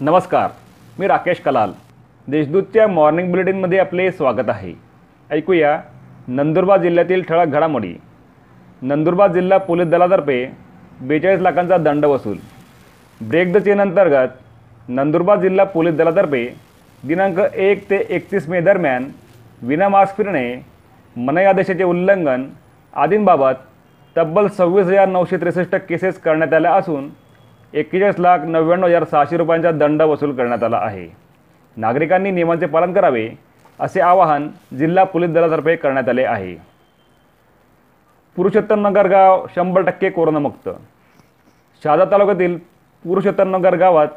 नमस्कार मी राकेश कलाल. देशदूतच्या मॉर्निंग बुलेटिनमध्ये आपले स्वागत आहे. ऐकूया नंदुरबार जिल्ह्यातील ठळक घडामोडी. नंदुरबार जिल्हा पोलीस दलातर्फे बेचाळीस लाखांचा दंड वसूल. ब्रेक द चेन अंतर्गत नंदुरबार जिल्हा पोलीस दलातर्फे दिनांक एक ते एकतीस मे दरम्यान विना मास्क फिरणे मनाई आदेशाचे उल्लंघन आदींबाबत तब्बल सव्वीस हजार नऊशे त्रेसष्ट केसेस करण्यात आल्या असून एक्केचाळीस लाख नव्याण्णव हजार सहाशे रुपयांचा दंड वसूल करण्यात आला आहे. नागरिकांनी नियमांचे पालन करावे असे आवाहन जिल्हा पोलीस दलातर्फे करण्यात आले आहे. पुरुषोत्तमनगर गाव शंभर टक्के कोरोनामुक्त. शहादा तालुक्यातील पुरुषोत्तमनगर गावात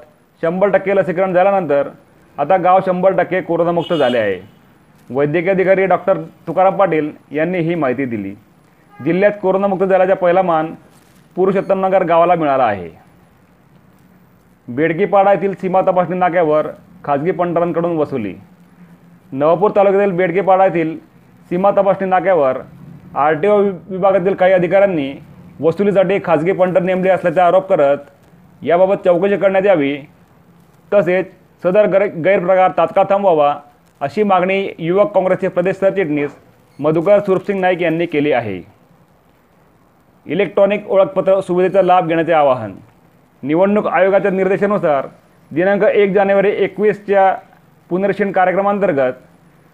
शंभर टक्के लसीकरण झाल्यानंतर आता गाव शंभर टक्के कोरोनामुक्त झाले आहे. वैद्यकीय अधिकारी डॉक्टर तुकाराम पाटील यांनी ही माहिती दिली. जिल्ह्यात कोरोनामुक्त झाल्याचा पहिला मान पुरुषोत्तमनगर गावाला मिळाला आहे. बेडगीपाडा येथील सीमा तपासणी नाक्यावर खाजगी पंढरांकडून वसुली. नवापूर तालुक्यातील बेडकेपाडा येथील सीमा तपासणी नाक्यावर आर टी ओ विभागातील काही अधिकाऱ्यांनी वसुलीसाठी खाजगी पंटर नेमले असल्याचा आरोप करत याबाबत चौकशी करण्यात यावी. तसेच सदर गर गैरप्रकार तात्काळ थांबवावा अशी मागणी युवक काँग्रेसचे प्रदेश सरचिटणीस मधुकर सुरपसिंग नाईक यांनी केली आहे. इलेक्ट्रॉनिक ओळखपत्र सुविधेचा लाभ घेण्याचे आवाहन निवडणूक आयोगाच्या निर्देशानुसार दिनांक एक जानेवारी एकवीसच्या पुनर्क्षण कार्यक्रमांतर्गत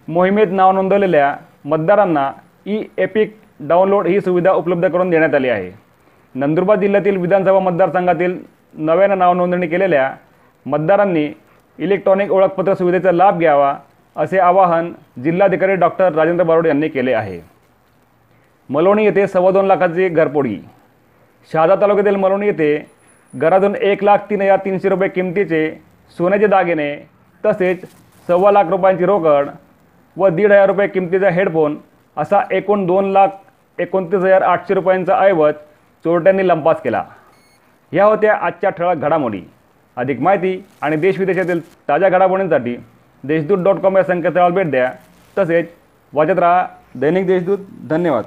मोहिमेत नाव नोंदवलेल्या मतदारांना ई एपिक डाउनलोड ही सुविधा उपलब्ध करून देण्यात आली आहे. नंदुरबार जिल्ह्यातील विधानसभा मतदारसंघातील नव्यानं नाव नोंदणी केलेल्या मतदारांनी इलेक्ट्रॉनिक ओळखपत्र सुविधेचा लाभ घ्यावा असे आवाहन जिल्हाधिकारी डॉक्टर राजेंद्र बारोड यांनी केले आहे. मलोणी येथे सव्वा दोन लाखाची घरपोडी. शहादा तालुक्यातील मलोणी येथे घरातून एक लाख तीन हजार तीनशे रुपये किमतीचे सोन्याचे दागिने तसेच सव्वा लाख रुपयांची रोकड व दीड हजार रुपये किमतीचा हेडफोन असा एकूण दोन लाख एकोणतीस हजार आठशे रुपयांचा ऐवज चोरट्यांनी लंपास केला. ह्या होत्या आजच्या ठळक घडामोडी. अधिक माहिती आणि देशविदेशातील ताज्या घडामोडींसाठी देशदूत डॉट कॉम या संकेतस्थळाला भेट द्या. तसेच वाचत राहा दैनिक देशदूत. धन्यवाद.